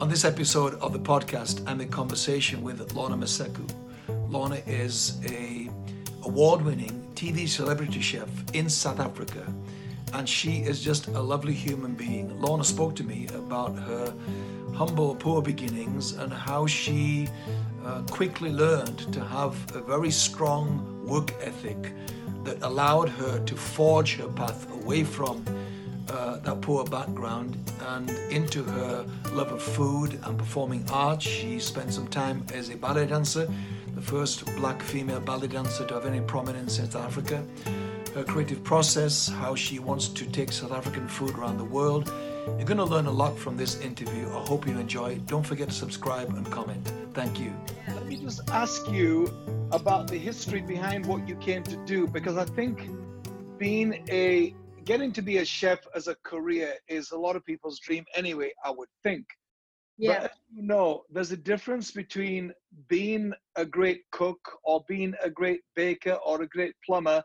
On this episode of the podcast, I'm in conversation with Lorna Maseko. Lorna is a award-winning TV celebrity chef in South Africa, and she is just a lovely human being. Lorna spoke to me about her humble, poor beginnings and how she uh, quickly learned to have a very strong work ethic that allowed her to forge her path away from uh, that poor background and into her love of food and performing arts. She spent some time as a ballet dancer, the first black female ballet dancer to have any prominence in South Africa. Her creative process, how she wants to take South African food around the world. You're going to learn a lot from this interview. I hope you enjoy. Don't forget to subscribe and comment. Thank you. Let me just ask you about the history behind what you came to do because I think being a getting to be a chef as a career is a lot of people's dream anyway, I would think. Yeah. But you know, there's a difference between being a great cook or being a great baker or a great plumber,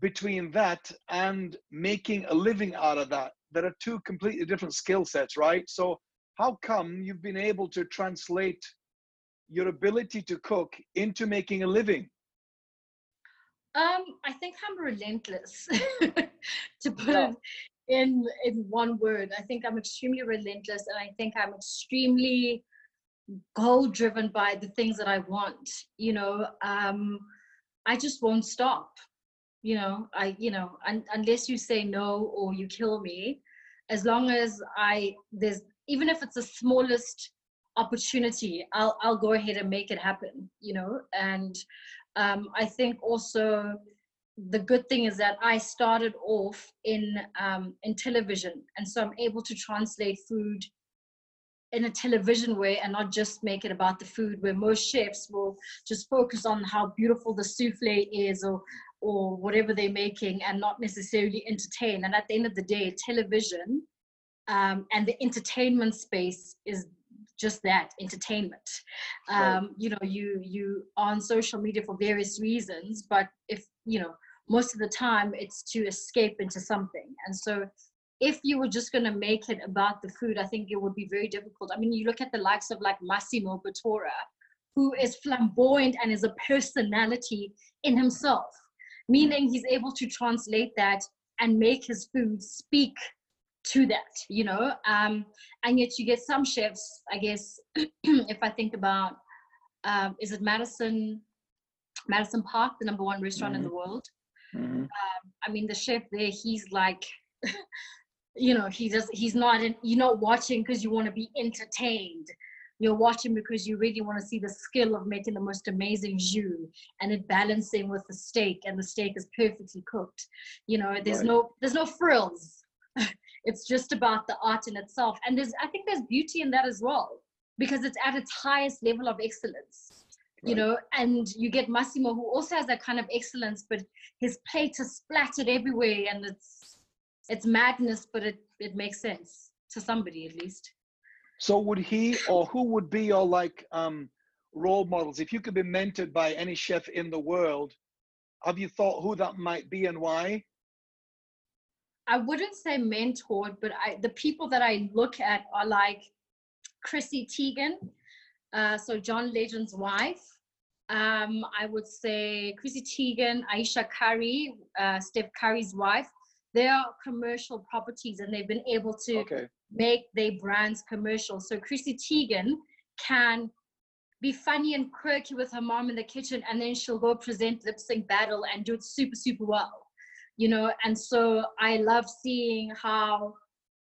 between that and making a living out of that. There are two completely different skill sets, right? So, how come you've been able to translate your ability to cook into making a living? Um, I think I'm relentless, to put Yeah. it in in one word. I think I'm extremely relentless, and I think I'm extremely goal driven by the things that I want. You know, um, I just won't stop. You know, I you know un- unless you say no or you kill me, as long as I there's even if it's the smallest opportunity, I'll I'll go ahead and make it happen. You know, and um, I think also the good thing is that I started off in um, in television, and so I'm able to translate food in a television way and not just make it about the food. Where most chefs will just focus on how beautiful the souffle is, or or whatever they're making, and not necessarily entertain. And at the end of the day, television um, and the entertainment space is just that entertainment. Right. um, you know you you on social media for various reasons but if you know most of the time it's to escape into something. And so if you were just going to make it about the food i think it would be very difficult. I mean you look at the likes of like massimo bottura who is flamboyant and is a personality in himself meaning he's able to translate that and make his food speak to that you know um and yet you get some chefs i guess if i think about um is it madison madison park the number one restaurant in the world? Mhm. i mean the chef there he's like you know he does he's not in, you're not watching because you want to be entertained. You're watching because you really want to see the skill of making the most amazing jus and it balancing with the steak and the steak is perfectly cooked. You know there's Right. no there's no frills it's just about the art in itself and there's i think there's beauty in that as well because it's at its highest level of excellence you know and you get massimo who also has that kind of excellence but his plate is splattered everywhere and it's it's madness but it it makes sense to somebody at least So would he or who would be your like um, role models if you could be mentored by any chef in the world? Have you thought who that might be and why? I wouldn't say mentored, but I the people that I look at are like Chrissy Teigen, uh, so John Legend's wife. Um, I would say Chrissy Teigen, Ayesha Curry, uh, Steph Curry's wife. They are commercial properties, and they've been able to Okay. make their brands commercial. So Chrissy Teigen can be funny and quirky with her mom in the kitchen, and then she'll go present lip sync battle and do it super, super well. You know, and so I love seeing how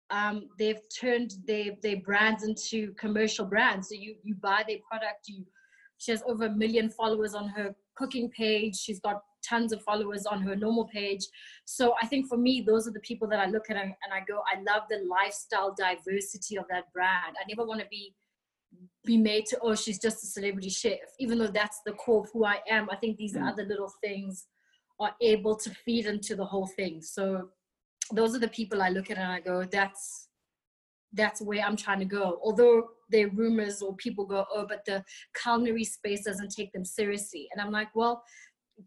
um, they've turned their their brands into commercial brands. So you you buy their product, you she has over a million followers on her cooking page. She's got tons of followers on her normal page. So I think for me, those are the people that I look at and, and I go, I love the lifestyle diversity of that brand. I never want to be be made to, oh, she's just a celebrity chef, even though that's the core of who I am. I think these Mm. other little things are able to feed into the whole thing. So those are the people I look at and I go, that's that's where I'm trying to go. Although there are rumors or people go, oh, but the culinary space doesn't take them seriously. And I'm like, well,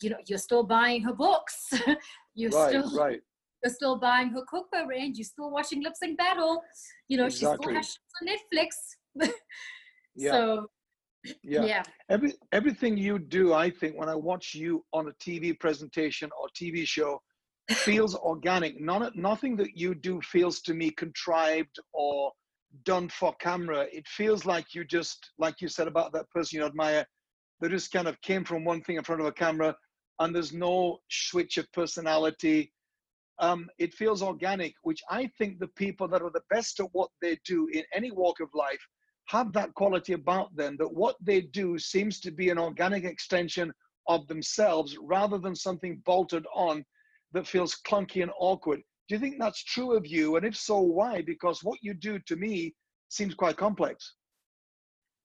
you know, you're still buying her books. you're Right, still right. you're still buying her cookbook range. You're still watching Lip Sync Battle. You know, she still has shows on Netflix. yeah. So yeah. yeah. Every everything you do, I think, when I watch you on a TV presentation or TV show, feels organic. None, nothing that you do feels to me contrived or done for camera. It feels like you just, like you said about that person you admire, they just kind of came from one thing in front of a camera, and there's no switch of personality. Um, it feels organic, which I think the people that are the best at what they do in any walk of life have that quality about them that what they do seems to be an organic extension of themselves rather than something bolted on that feels clunky and awkward. Do you think that's true of you? And if so, why? Because what you do to me seems quite complex.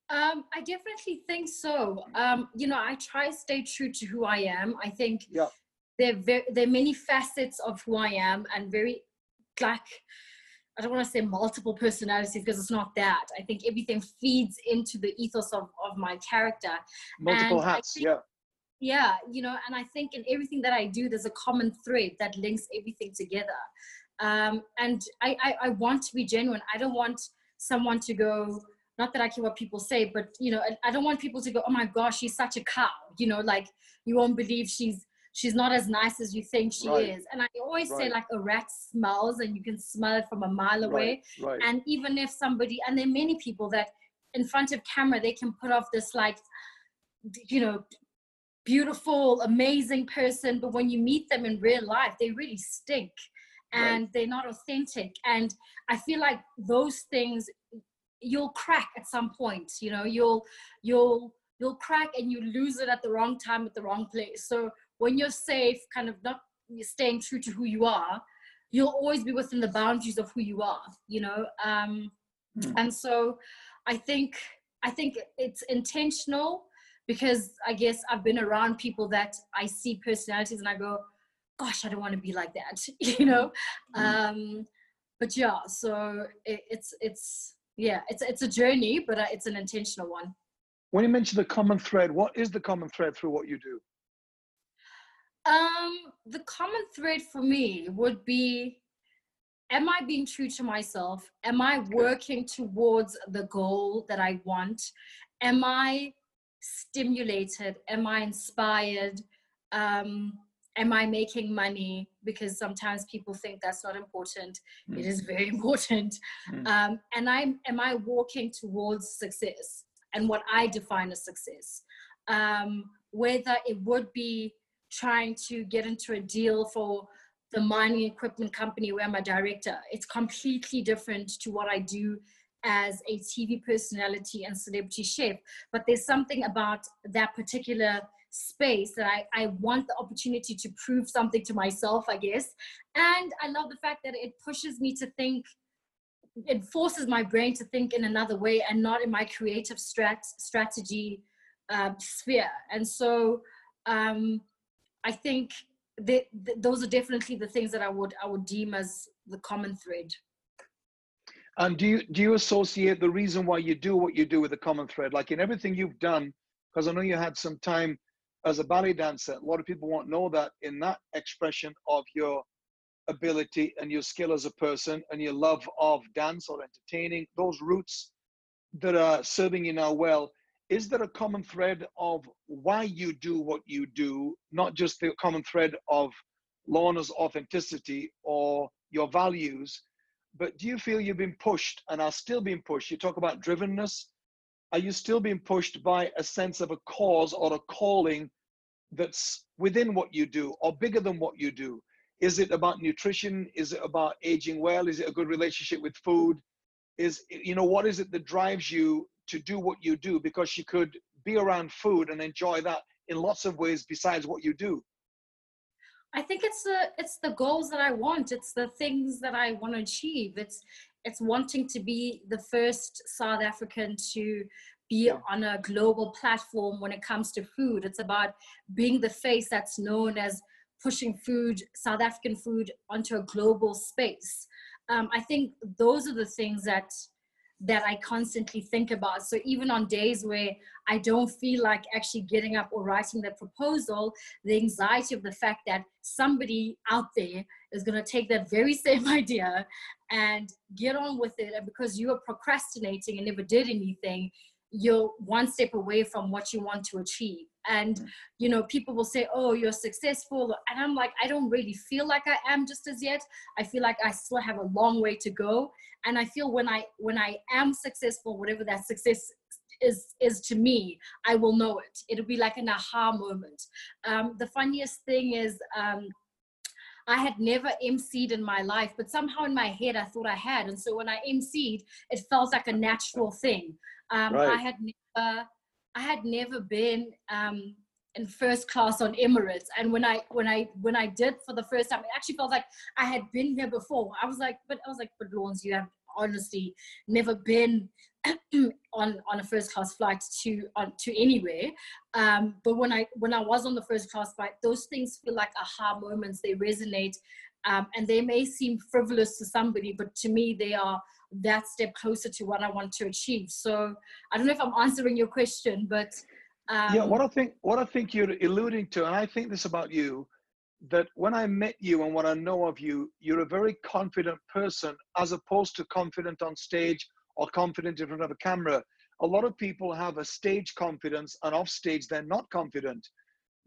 Um, I definitely think so. Um, you know, I try to stay true to who I am. I think yeah. there, very, there are many facets of who I am and very like I don't want to say multiple personalities because it's not that. I think everything feeds into the ethos of, of my character. Multiple and hats, think, yeah. Yeah, you know, and I think in everything that I do, there's a common thread that links everything together. Um, and I, I, I want to be genuine. I don't want someone to go, not that I care what people say, but you know, I, I don't want people to go, oh my gosh, she's such a cow. You know, like you won't believe she's she's not as nice as you think she right. is. And I always right. say like a rat smells and you can smell it from a mile away. Right. And even if somebody, and there are many people that in front of camera, they can put off this like, you know, beautiful, amazing person. But when you meet them in real life, they really stink and they're not authentic. And I feel like those things you'll crack at some point, you know, you'll, you'll, you'll crack and you lose it at the wrong time at the wrong place. So when you're safe, kind of not staying true to who you are, you'll always be within the boundaries of who you are, you know? Um, mm. And so I think, I think it's intentional because I guess I've been around people that I see personalities and I go, gosh, I don't want to be like that, you know? Mm. Um, but yeah, so it, it's, it's, yeah, it's, it's a journey, but uh, it's an intentional one. When you mention the common thread, what is the common thread through what you do? Um, the common thread for me would be am I being true to myself? Am I working towards the goal that I want? Am I stimulated? Am I inspired? Um, am I making money? Because sometimes people think that's not important. Mm. It is very important. Mm. Um, and I am I walking towards success and what I define as success? Um, whether it would be trying to get into a deal for the mining equipment company where I'm a director. It's completely different to what I do as a TV personality and celebrity chef. But there's something about that particular space that I, I want the opportunity to prove something to myself, I guess. And I love the fact that it pushes me to think, it forces my brain to think in another way and not in my creative strat- strategy uh, sphere. And so um, I think those are definitely the things that I would I would deem as the common thread. And do you do you associate the reason why you do what you do with the common thread? Like in everything you've done, because I know you had some time as a ballet dancer. A lot of people won't know that in that expression of your ability and your skill as a person and your love of dance or entertaining, those roots that are serving you now well, is there a common thread of why you do what you do, not just the common thread of Lorna's authenticity or your values, but do you feel you've been pushed and are still being pushed? You talk about drivenness. Are you still being pushed by a sense of a cause or a calling that's within what you do or bigger than what you do? Is it about nutrition? Is it about aging well? Is it a good relationship with food? Is, you know, what is it that drives you to do what you do because you could be around food and enjoy that in lots of ways besides what you do. I think it's the it's the goals that i want. It's the things that i want to achieve. It's it's wanting to be the first south african to be on a global platform when it comes to food. It's about being the face that's known as pushing food south african food onto a global space. Um, i think those are the things that that I constantly think about. So even on days where I don't feel like actually getting up or writing the proposal, the anxiety of the fact that somebody out there is going to take that very same idea and get on with it. And because you are procrastinating and never did anything, you're one step away from what you want to achieve and mm. you know people will say oh you're successful and i'm like i don't really feel like i am just as yet i feel like i still have a long way to go and i feel when i when i am successful whatever that success is is to me i will know it it'll be like an aha moment um, the funniest thing is um, I had never emceed in my life, but somehow in my head I thought I had. And so when I emceed, it felt like a natural thing. Um, right. I had never, I had never been um, in first class on Emirates, and when I when I when I did for the first time, it actually felt like I had been here before. I was like, but I was like, but Lawrence, you have honestly never been on on a first class flight to on to anywhere. Um, but when i when i was on the first class flight those things feel like aha moments. They resonate um, and they may seem frivolous to somebody but to me they are that step closer to what I want to achieve. So I don't know if I'm answering your question, but um, yeah, what I think what I think you're alluding to, and I think this about you, that when I met you and what I know of you, you're a very confident person as opposed to confident on stage or confident in front of a camera. A lot of people have a stage confidence and off stage they're not confident.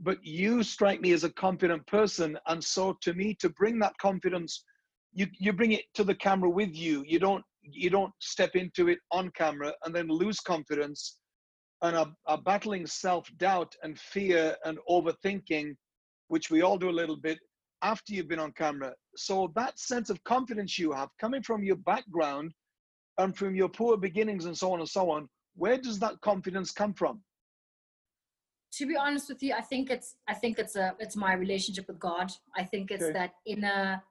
But you strike me as a confident person. And so to me, to bring that confidence, you, you bring it to the camera with you. You don't you don't step into it on camera and then lose confidence and are, are battling self-doubt and fear and overthinking which we all do a little bit after you've been on camera. So that sense of confidence you have coming from your background and from your poor beginnings and so on and so on where does that confidence come from? To be honest with you i think it's i think it's a it's my relationship with god. I think it's okay. that inner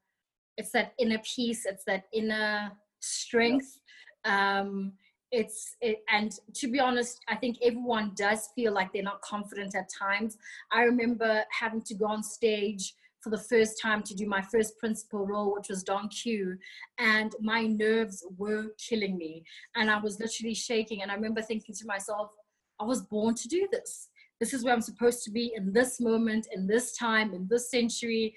it's that inner peace it's that inner strength. Um, it's it, and to be honest, I think everyone does feel like they're not confident at times. I remember having to go on stage for the first time to do my first principal role, which was Don Q, and my nerves were killing me, and I was literally shaking. And I remember thinking to myself, I was born to do this. This is where I'm supposed to be in this moment, in this time, in this century,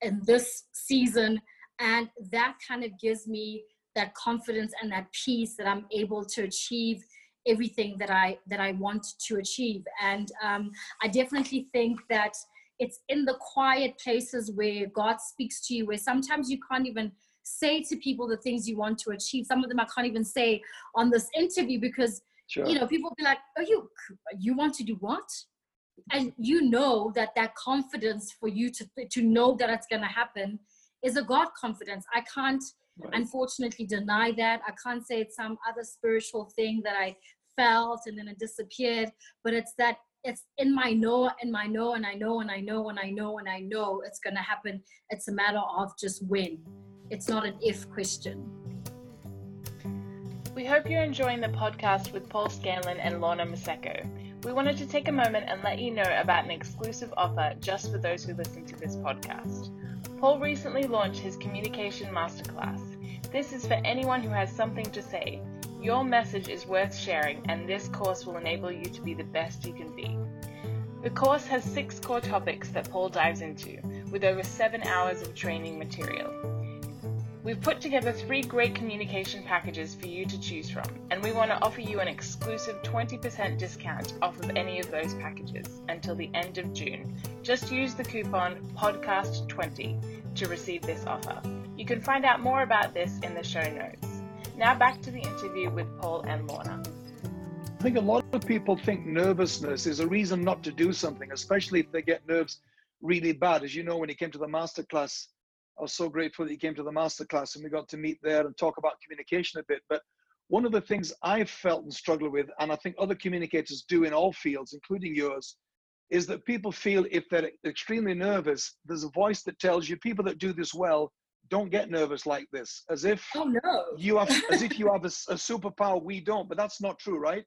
in this season, and that kind of gives me that confidence and that peace that I'm able to achieve everything that I that I want to achieve. And um, I definitely think that it's in the quiet places where God speaks to you, where sometimes you can't even say to people the things you want to achieve. Some of them I can't even say on this interview because sure. you know people be like, "Oh, you you want to do what?" And you know that that confidence for you to to know that it's going to happen is a God confidence. I can't. Unfortunately deny that. I can't say it's some other spiritual thing that I felt and then it disappeared, but it's that it's in my know and my know and I know and I know and I know and I know it's going to happen. It's a matter of just when. It's not an if question. We hope you're enjoying the podcast with Paul Scanlon and Lorna Maseko. We wanted to take a moment and let you know about an exclusive offer just for those who listen to this podcast. Paul recently launched his Communication Masterclass. This is for anyone who has something to say. Your message is worth sharing, and this course will enable you to be the best you can be. The course has six core topics that Paul dives into, with over seven hours of training material. We've put together three great communication packages for you to choose from, and we want to offer you an exclusive 20% discount off of any of those packages until the end of June. Just use the coupon PODCAST20 to receive this offer. You can find out more about this in the show notes. Now back to the interview with Paul and Lorna. I think a lot of people think nervousness is a reason not to do something, especially if they get nerves really bad. As you know, when you came to the masterclass I was so grateful that you came to the masterclass and we got to meet there and talk about communication a bit. But one of the things I've felt and struggled with, and I think other communicators do in all fields, including yours, is that people feel if they're extremely nervous, there's a voice that tells you people that do this well don't get nervous like this, as if oh no, you have as if you have a, a superpower we don't. But that's not true, right?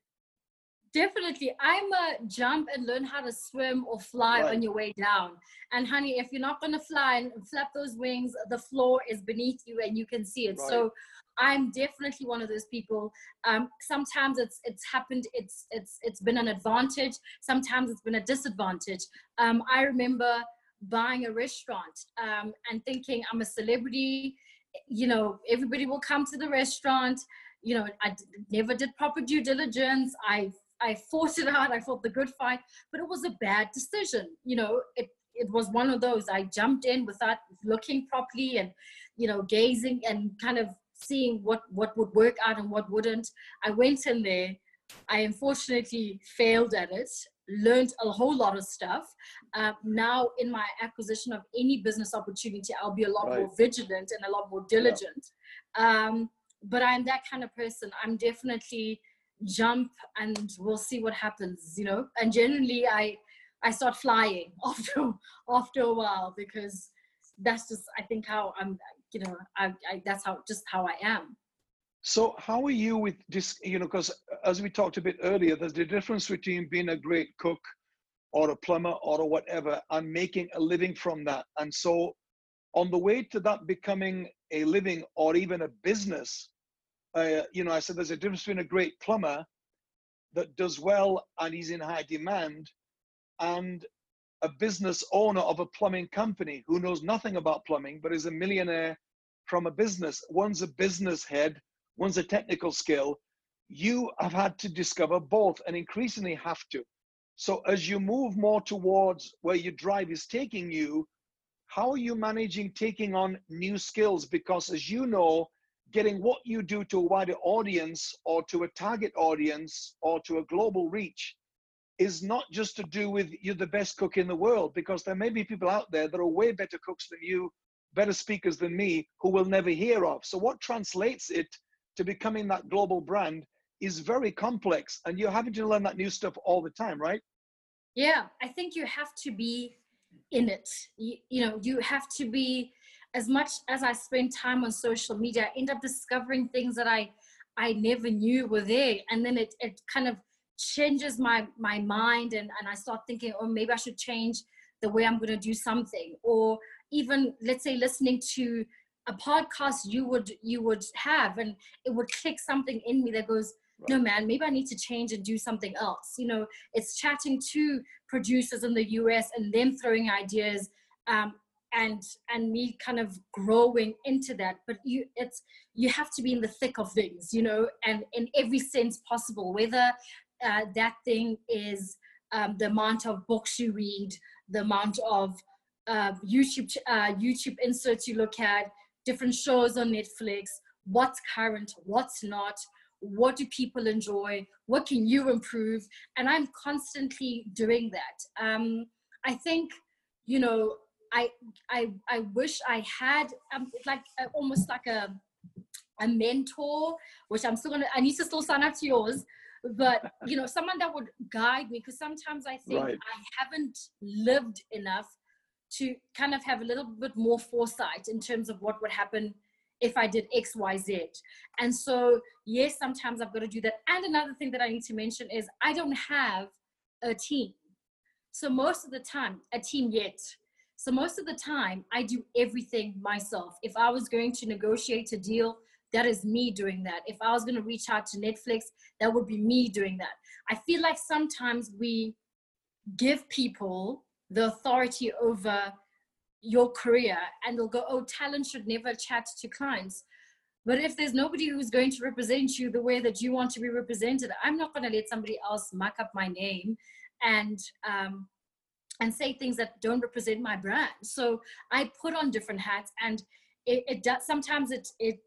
Definitely. I'm a jump and learn how to swim or fly Right. on your way down. And honey, if you're not gonna fly and flap those wings, the floor is beneath you and you can see it. Right. So I'm definitely one of those people. Um, sometimes it's it's happened. It's it's it's been an advantage. Sometimes it's been a disadvantage. Um, I remember buying a restaurant um, and thinking I'm a celebrity. You know, everybody will come to the restaurant. You know, I d- never did proper due diligence. I I fought it out. I fought the good fight, but it was a bad decision. You know, it it was one of those. I jumped in without looking properly and you know gazing and kind of seeing what what would work out and what wouldn't. I went in there. I unfortunately failed at it. Learned a whole lot of stuff. Uh, now, in my acquisition of any business opportunity, I'll be a lot more vigilant and a lot more diligent. Um, but I'm that kind of person. I'm definitely jump and we'll see what happens, you know. And generally, I I start flying after after a while because that's just I think how I'm. You know, I, I that's how just how I am. So how are you with this? You know, because as we talked a bit earlier, there's the difference between being a great cook or a plumber or whatever and making a living from that. And so on the way to that becoming a living or even a business, uh, you know, I said there's a difference between a great plumber that does well and he's in high demand and a business owner of a plumbing company who knows nothing about plumbing but is a millionaire from a business. One's a business head, one's a technical skill. You have had to discover both and increasingly have to. So as you move more towards where your drive is taking you, how are you managing taking on new skills? Because as you know, getting what you do to a wider audience or to a target audience or to a global reach is not just to do with you're the best cook in the world, because there may be people out there that are way better cooks than you, better speakers than me, who we'll never hear of. So what translates it to becoming that global brand is very complex, and you're having to learn that new stuff all the time, right? Yeah, I think you have to be in it. You, you know, you have to be as much as I spend time on social media, I end up discovering things that I I never knew were there. And then it it kind of changes my my mind and, and I start thinking, oh maybe I should change the way I'm gonna do something. Or even let's say listening to a podcast you would you would have and it would click something in me that goes, no man, maybe I need to change and do something else. You know, it's chatting to producers in the US and them throwing ideas um, and and me kind of growing into that. But you it's you have to be in the thick of things, you know, and in every sense possible, whether uh, that thing is um, the amount of books you read, the amount of uh, YouTube uh, YouTube inserts you look at, different shows on Netflix, what's current, what's not, what do people enjoy, what can you improve, and I'm constantly doing that. Um, I think, you know, I I I wish I had um, like uh, almost like a a mentor, which I'm still gonna. I need to still sign up to yours, but you know, someone that would guide me because sometimes I think Right. I haven't lived enough to kind of have a little bit more foresight in terms of what would happen if I did X, Y, Z. And so, yes, sometimes I've got to do that. And another thing that I need to mention is I don't have a team. So most of the time, a team yet. So most of the time, I do everything myself. If I was going to negotiate a deal, that is me doing that. If I was going to reach out to Netflix, that would be me doing that. I feel like sometimes we give people the authority over your career and they'll go, oh, talent should never chat to clients. But if there's nobody who's going to represent you the way that you want to be represented, I'm not going to let somebody else muck up my name and um, and say things that don't represent my brand. So I put on different hats, and it, it does. Sometimes it it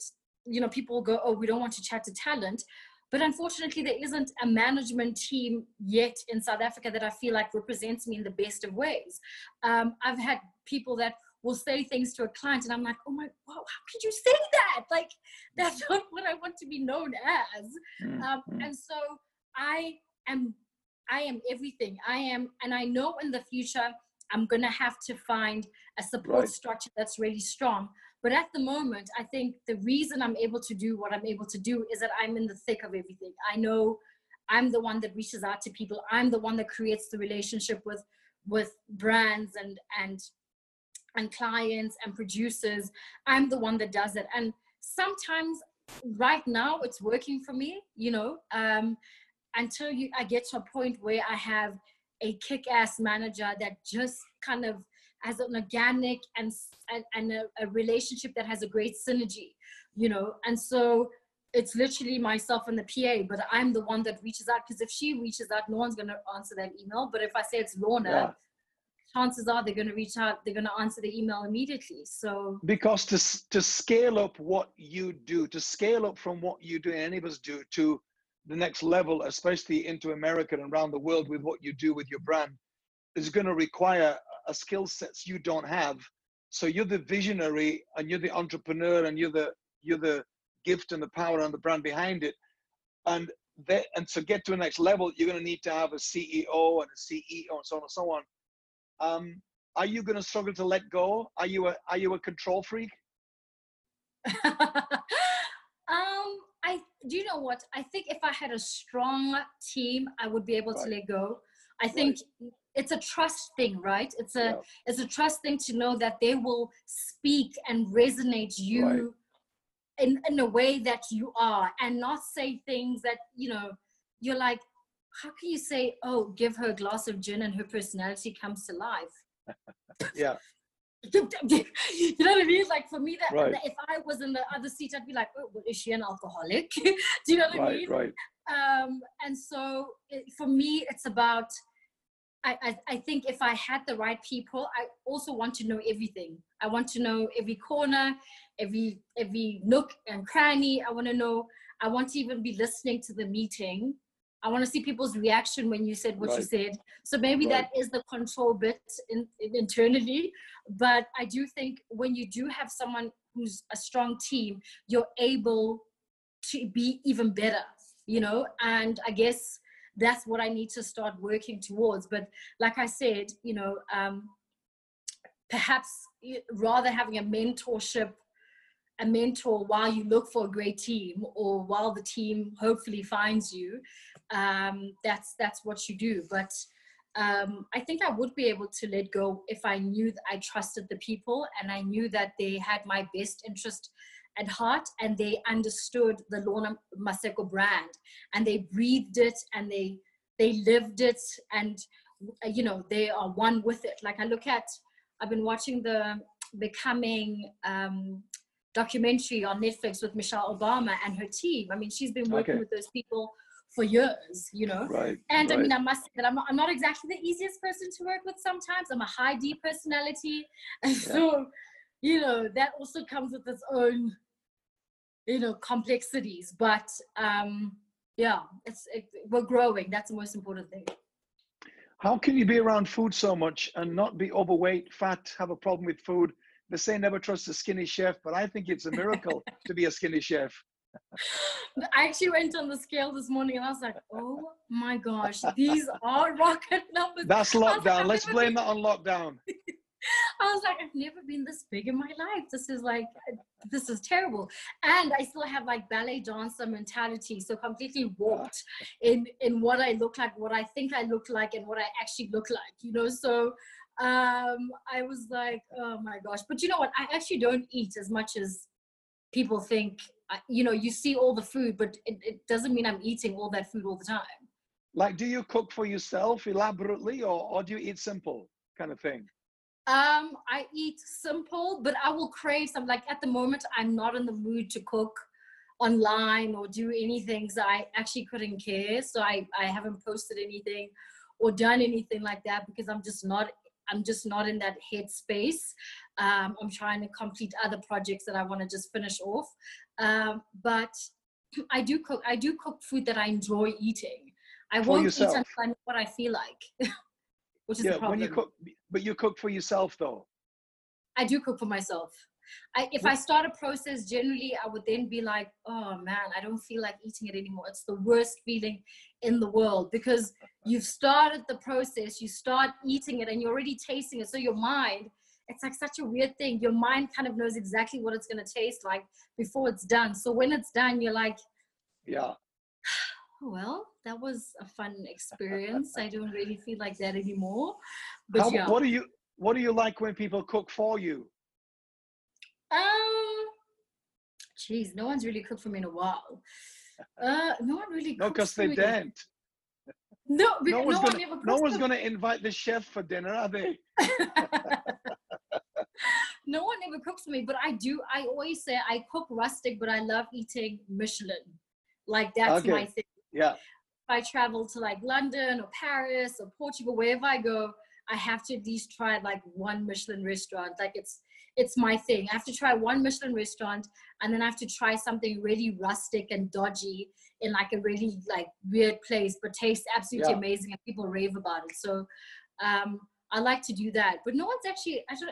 you know people go, oh, we don't want to chat to talent, but unfortunately there isn't a management team yet in South Africa that I feel like represents me in the best of ways. Um, I've had people that will say things to a client and I'm like, oh my, wow, how could you say that? Like, that's not what I want to be known as. Mm, Um, mm. and so I am, I am everything. I am, and I know in the future I'm gonna have to find a support Right. structure that's really strong. But at the moment, I think the reason I'm able to do what I'm able to do is that I'm in the thick of everything. I know I'm the one that reaches out to people. I'm the one that creates the relationship with with brands and and and clients and producers. I'm the one that does it. And sometimes right now it's working for me, you know, um, until you I get to a point where I have a kick-ass manager that just kind of has an organic and and, and a, a relationship that has a great synergy, you know. And so it's literally myself and the PA, but I'm the one that reaches out because if she reaches out, no one's gonna answer that email. But if I say it's Lorna, yeah. chances are they're gonna reach out, they're gonna answer the email immediately. So because to to scale up what you do, to scale up from what you do, and any of us do, to the next level, especially into America and around the world with what you do with your brand, is going to require a skill sets you don't have. So you're the visionary and you're the entrepreneur and you're the you're the gift and the power and the brand behind it. And that, and to get to the next level, you're going to need to have a CEO and a CEO and so on and so on. Um, are you going to struggle to let go? Are you a are you a control freak? um, I do you know what? I think if I had a strong team, I would be able right. to let go. I think right. It's a trust thing, right? It's a yeah. it's a trust thing to know that they will speak and resonate you right in, in a way that you are and not say things that you know you're like how can you say oh give her a glass of gin and her personality comes to life yeah you know what I mean? Like for me, that, right. that, if I was in the other seat, I'd be like, "Oh, well, is she an alcoholic?" Do you know what right, I mean? Right. Um, and so, it, for me, it's about. I, I I think if I had the right people, I also want to know everything. I want to know every corner, every every nook and cranny. I want to know. I want to even be listening to the meeting. I want to see people's reaction when you said what right. you said. So maybe right. that is the control bit in, in, internally. But I do think when you do have someone who's a strong team, you're able to be even better. You know, and I guess that's what I need to start working towards. But like I said, you know, um, perhaps rather having a mentorship a mentor while you look for a great team or while the team hopefully finds you um, that's that's what you do but um, i think i would be able to let go if i knew that i trusted the people and i knew that they had my best interest at heart and they understood the lorna maseko brand and they breathed it and they they lived it and you know they are one with it like i look at i've been watching the becoming um, documentary on Netflix with Michelle Obama and her team. I mean, she's been working okay. with those people for years, you know. Right. And right. I mean, I must say that I'm not, I'm not exactly the easiest person to work with sometimes. I'm a high D personality. And yeah. so, you know, that also comes with its own, you know, complexities. But um, yeah, it's it, we're growing. That's the most important thing. How can you be around food so much and not be overweight, fat, have a problem with food, they say never trust a skinny chef, but I think it's a miracle to be a skinny chef. I actually went on the scale this morning and I was like, oh my gosh, these are rocket numbers. That's lockdown. Let's blame that on lockdown. I was like, I've never been this big in my life. This is like, this is terrible. And I still have like ballet dancer mentality. So completely warped in, in what I look like, what I think I look like, and what I actually look like, you know? So um, I was like, oh my gosh. But you know what? I actually don't eat as much as people think. You know, you see all the food, but it, it doesn't mean I'm eating all that food all the time. Like, do you cook for yourself elaborately or, or do you eat simple kind of thing? Um, I eat simple, but I will crave some. Like at the moment, I'm not in the mood to cook online or do anything. So I actually couldn't care. So I, I haven't posted anything or done anything like that because I'm just not I'm just not in that headspace. Um, I'm trying to complete other projects that I want to just finish off. Um, but I do cook. I do cook food that I enjoy eating. I for won't yourself. eat until I know what I feel like, which is yeah, the problem. When you cook, but you cook for yourself though. I do cook for myself. I, if I start a process, generally I would then be like, oh man, I don't feel like eating it anymore. It's the worst feeling in the world because you've started the process, you start eating it, and you're already tasting it. So your mind, it's like such a weird thing. Your mind kind of knows exactly what it's going to taste like before it's done. So when it's done, you're like, yeah. Oh well, that was a fun experience. I don't really feel like that anymore. But How, yeah. What do you What do you like when people cook for you? Um, geez, no one's really cooked for me in a while. Uh, no one really. No, because they me. don't. No, No because one's no gonna ever No one's gonna invite the chef for dinner, are they? no one ever cooks for me, but I do. I always say I cook rustic, but I love eating Michelin. Like that's my thing. Yeah. If I travel to like London or Paris or Portugal, wherever I go, I have to at least try like one Michelin restaurant. Like it's it's my thing. I have to try one Michelin restaurant, and then I have to try something really rustic and dodgy in like a really like weird place, but tastes absolutely Yeah. amazing, and people rave about it. So um, I like to do that. But no one's actually. I don't.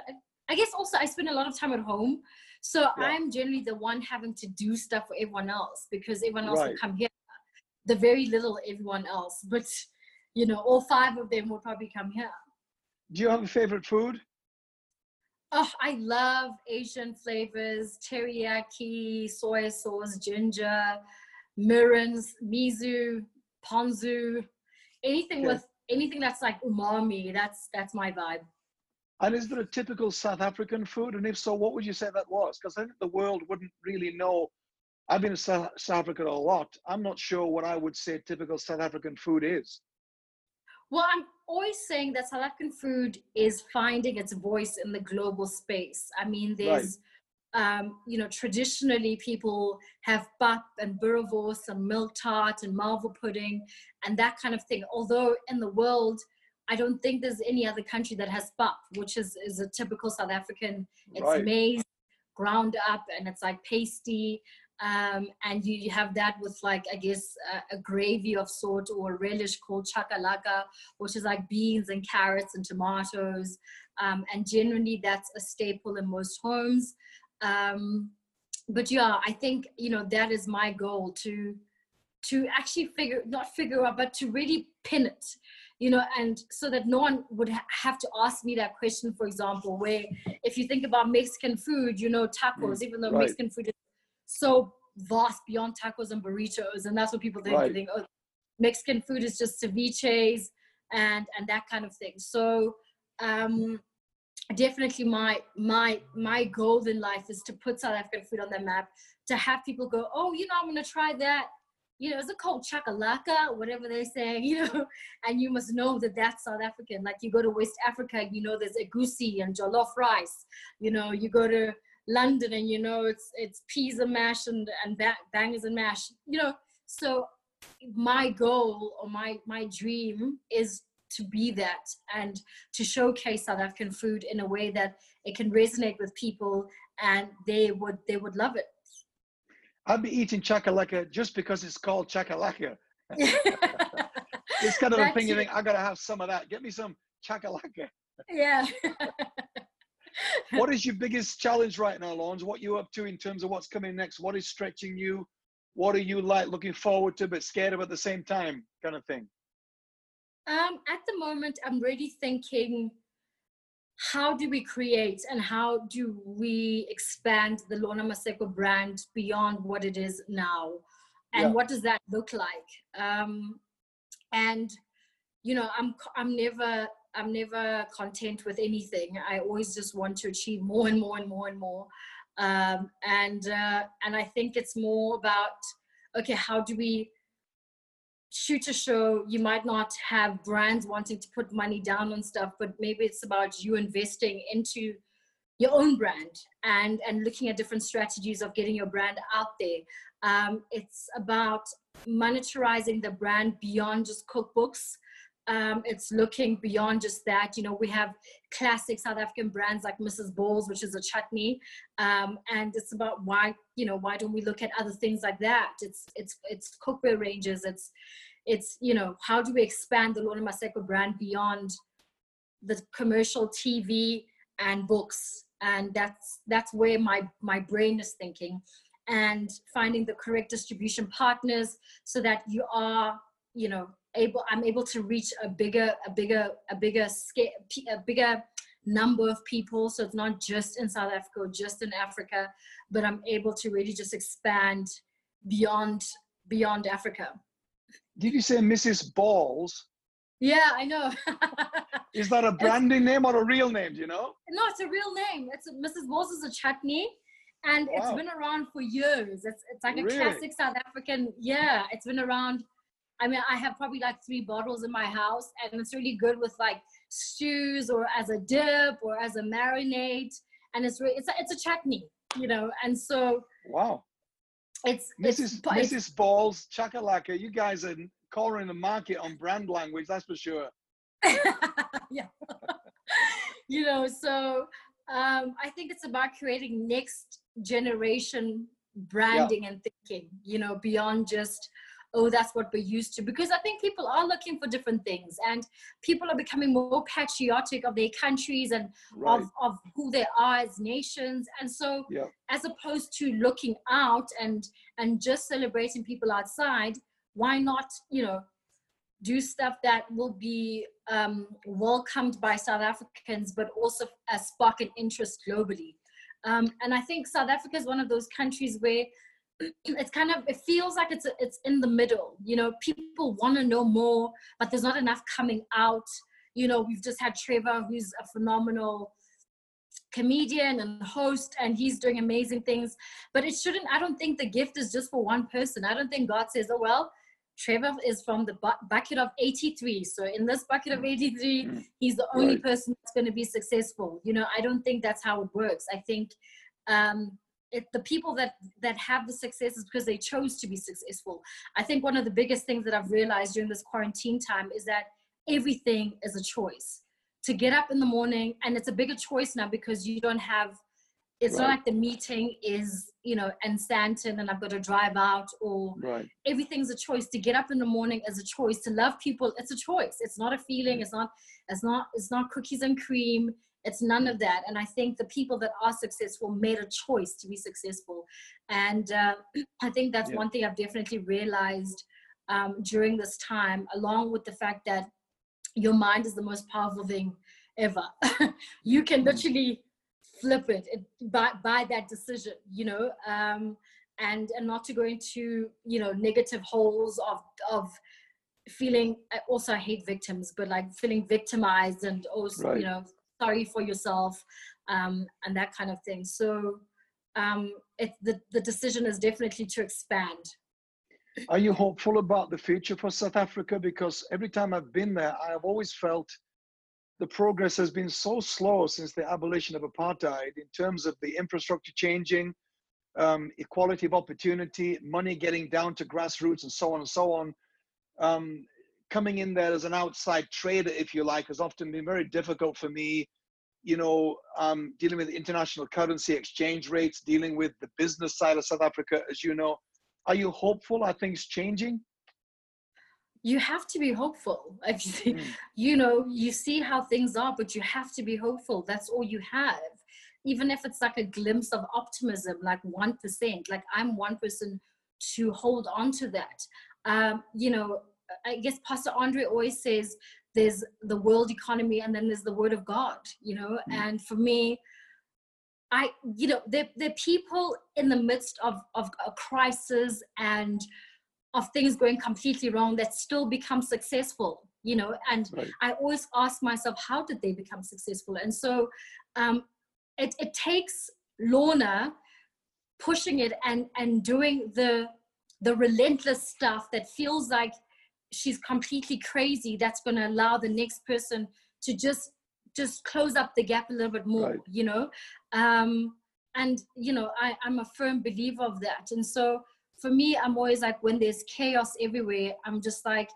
I guess also I spend a lot of time at home, so Yeah. I'm generally the one having to do stuff for everyone else because everyone else will come here. The very little everyone else, but you know, all five of them will probably come here. Do you have a favorite food? Oh, I love Asian flavors, teriyaki, soy sauce, ginger, mirins, miso, ponzu, anything Okay. with anything that's like umami. That's that's my vibe. And is there a typical South African food? And if so, what would you say that was? Because I think the world wouldn't really know. I've been to South, Africa a lot. I'm not sure what I would say typical South African food is. Well, I'm always saying that South African food is finding its voice in the global space. I mean, there's, um, you know, traditionally people have pap and boerewors and milk tart and malva pudding and that kind of thing. Although in the world, I don't think there's any other country that has pap, which is, is a typical South African. It's Right. maize ground up and it's like pasty um, and you, you have that with like I guess a, a gravy of sort or a relish called chakalaka, which is like beans and carrots and tomatoes, um, and generally that's a staple in most homes. Um, but yeah, I think you know that is my goal to to actually figure not figure out, but to really pin it, you know, and so that no one would ha- have to ask me that question. For example, where if you think about Mexican food, you know, tacos, even though right. Mexican food is so vast beyond tacos and burritos, and that's what people think. They Right. think, oh, Mexican food is just ceviches and and that kind of thing. So um, definitely my my my goal in life is to put South African food on the map. To have people go, oh, you know, I'm gonna try that. You know, is it called chakalaka, whatever they say, you know, and you must know that that's South African. Like you go to West Africa, you know, there's egusi and jollof rice. You know, you go to London and you know it's it's peas and mash and and ba- bangers and mash. You know, so my goal or my my dream is to be that and to showcase South African food in a way that it can resonate with people and they would they would love it. I'd be eating chakalaka just because it's called chakalaka. It's kind of a thing you think, I gotta have some of that. Get me some chakalaka. yeah. What is your biggest challenge right now, Lawrence? What you up to in terms of what's coming next? What is stretching you? What are you like looking forward to but scared of at the same time, kind of thing? Um, at the moment, I'm really thinking how do we create and how do we expand the Lorna Maseko brand beyond what it is now? And Yeah. what does that look like? Um, and you know, I'm I'm never I'm never content with anything. I always just want to achieve more and more and more and more. Um, and uh, and I think it's more about okay, how do we shoot a show, you might not have brands wanting to put money down on stuff, but maybe it's about you investing into your own brand and and looking at different strategies of getting your brand out there. Um, it's about monetizing the brand beyond just cookbooks. Um, it's looking beyond just that. You know, we have classic South African brands like Mrs. Balls, which is a chutney, um, and it's about why you know why don't we look at other things like that? It's it's it's cookware ranges. It's it's you know how do we expand the Lorna Maseko brand beyond the commercial TV and books, and that's that's where my my brain is thinking, and finding the correct distribution partners so that you are you know able i'm able to reach a bigger a bigger a bigger scale a bigger number of people so it's not just in south africa or just in africa but i'm able to really just expand beyond beyond africa Did you say Mrs. Balls? Yeah, I know. Is that a branding name or a real name? Do you know? no, it's a real name. It's Mrs. Balls is a chutney, and it's been around for years. It's it's like a Really? classic South African. Yeah, it's been around. I mean, I have probably like three bottles in my house, and it's really good with like stews or as a dip or as a marinade. And it's re- it's a, it's a chutney, you know. And so Wow. it's Mrs. it's, but it's Mrs. Balls, Chakalaka, you guys are cornering the market on brand language, that's for sure. yeah. you know, so um, I think it's about creating next generation branding and thinking, you know, beyond just, oh, that's what we're used to. Because I think people are looking for different things and people are becoming more patriotic of their countries and Right. of, of who they are as nations. And so Yeah. as opposed to looking out and and just celebrating people outside, why not, you know, do stuff that will be um, welcomed by South Africans, but also uh, spark an interest globally. Um, and I think South Africa is one of those countries where it's kind of it feels like it's it's in the middle. You know, people want to know more, but there's not enough coming out. You know, we've just had Trevor, who's a phenomenal comedian and host and he's doing amazing things but it shouldn't i don't think the gift is just for one person i don't think god says oh well Trevor is from the bu- bucket of 83. So in this bucket of 83, Mm. he's the only Right. person that's going to be successful. You know, I don't think that's how it works. I think um, it, the people that that have the success is because they chose to be successful. I think one of the biggest things that I've realized during this quarantine time is that everything is a choice. To get up in the morning, and it's a bigger choice now because you don't have. It's not like the meeting is, you know, and Sandton and I've got to drive out or Right. everything's a choice to get up in the morning as a choice to love people it's a choice it's not a feeling mm. it's not it's not it's not cookies and cream it's none of that and i think the people that are successful made a choice to be successful and uh, i think that's Yeah. one thing i've definitely realized um, during this time along with the fact that your mind is the most powerful thing ever you can Mm. literally flip it, it by, by that decision you know um, and and not to go into you know negative holes of of feeling I also I hate victims but like feeling victimized and also Right. you know sorry for yourself um, and that kind of thing so um, it, the, the decision is definitely to expand Are you hopeful about the future for South Africa? Because every time I've been there, I have always felt the progress has been so slow since the abolition of apartheid in terms of the infrastructure changing, um, equality of opportunity, money getting down to grassroots, and so on and so on. Um, coming in there as an outside trader, if you like, has often been very difficult for me. You know, um, dealing with international currency exchange rates, dealing with the business side of South Africa, as you know. Are you hopeful? Are things changing? you have to be hopeful if you, Mm. you know you see how things are but you have to be hopeful that's all you have even if it's like a glimpse of optimism like 1% like i'm 1% person to hold on to that um, you know i guess pastor andre always says there's the world economy and then there's the word of god you know Mm. and for me i you know there, there are people in the midst of of a crisis and of things going completely wrong that still become successful you know and Right. i always ask myself how did they become successful and so um, it, it takes lorna pushing it and and doing the the relentless stuff that feels like she's completely crazy that's going to allow the next person to just just close up the gap a little bit more Right. you know? Um and you know I, i'm a firm believer of that. And so for me i'm always like when there's chaos everywhere i'm just like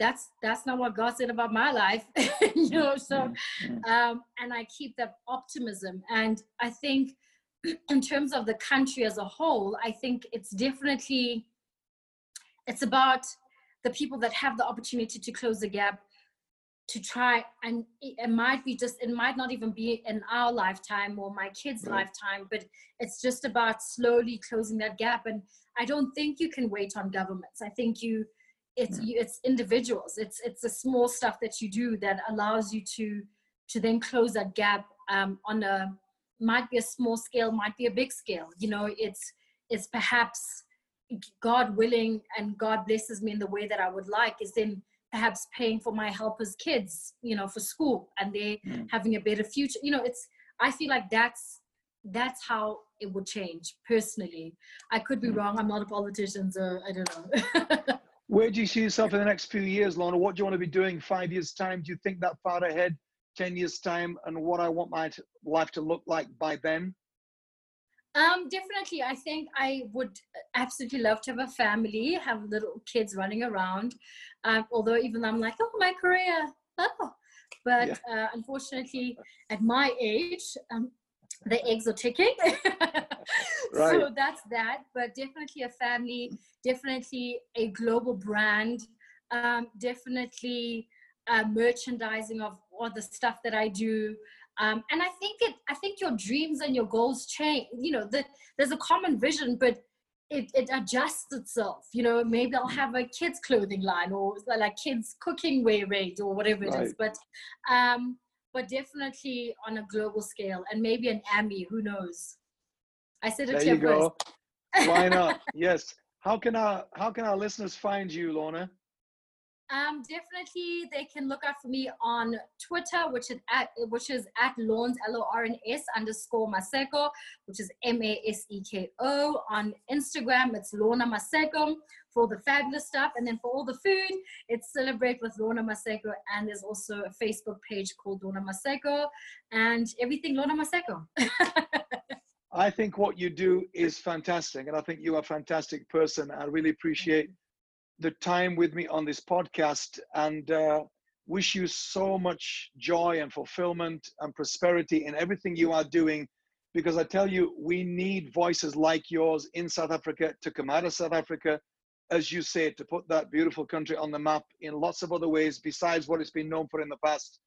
that's that's not what god said about my life you know? So Mm, um and i keep that optimism. And i think in terms of the country as a whole i think it's definitely it's about the people that have the opportunity to close the gap to try and it, might be just it might not even be in our lifetime or my kids Right. lifetime but it's just about slowly closing that gap and i don't think you can wait on governments i think you it's Mm. you, it's individuals it's it's the small stuff that you do that allows you to to then close that gap um, on a might be a small scale might be a big scale you know it's it's perhaps God willing and God blesses me in the way that I would like is then perhaps paying for my helpers' kids, you know, for school and they mm. having a better future. You know, it's I feel like that's that's how it would change personally. I could be mm. wrong. I'm not a politician, so I don't know. Where do you see yourself in the next few years, Lorna? What do you want to be doing five years' time? Do you think that far ahead, 10 years' time, and what I want my life to look like by then? Um, definitely. I think I would absolutely love to have a family, have little kids running around. Um, although even I'm like, oh, my career. Oh. But yeah. uh, unfortunately, at my age, um, the eggs are ticking. right. So that's that. But definitely a family, definitely a global brand, um, definitely uh, merchandising of all the stuff that I do. Um, and I think it. I think your dreams and your goals change. You know, the, there's a common vision, but it, it adjusts itself. You know, maybe I'll have a kids clothing line or like kids cooking wear range or whatever right. it is. But um, but definitely on a global scale and maybe an Emmy. Who knows? I said it there you go. Why not? yes. How can our how can our listeners find you, Lorna? Um, definitely, they can look out for me on Twitter, which is at which is at Lorns L O R N S underscore Maseko, which is M A S E K O. On Instagram, it's Lorna Maseko for the fabulous stuff, and then for all the food, it's Celebrate with Lorna Maseko, and there's also a Facebook page called Lorna Maseko, and everything Lorna Maseko. I think what you do is fantastic, and I think you are a fantastic person. I really appreciate the time with me on this podcast and uh, wish you so much joy and fulfillment and prosperity in everything you are doing. Because I tell you, we need voices like yours in South Africa to come out of South Africa, as you say, to put that beautiful country on the map in lots of other ways besides what it's been known for in the past.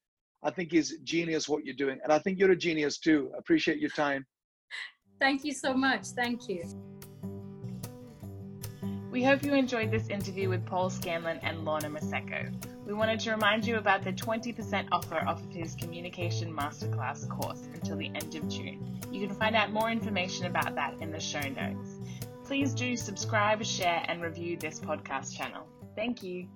I think is genius what you're doing. And I think you're a genius too. Appreciate your time. Thank you so much. Thank you. We hope you enjoyed this interview with Paul Scanlon and Lorna Maseko. We wanted to remind you about the 20% offer off of his Communication Masterclass course until the end of June. You can find out more information about that in the show notes. Please do subscribe, share, and review this podcast channel. Thank you.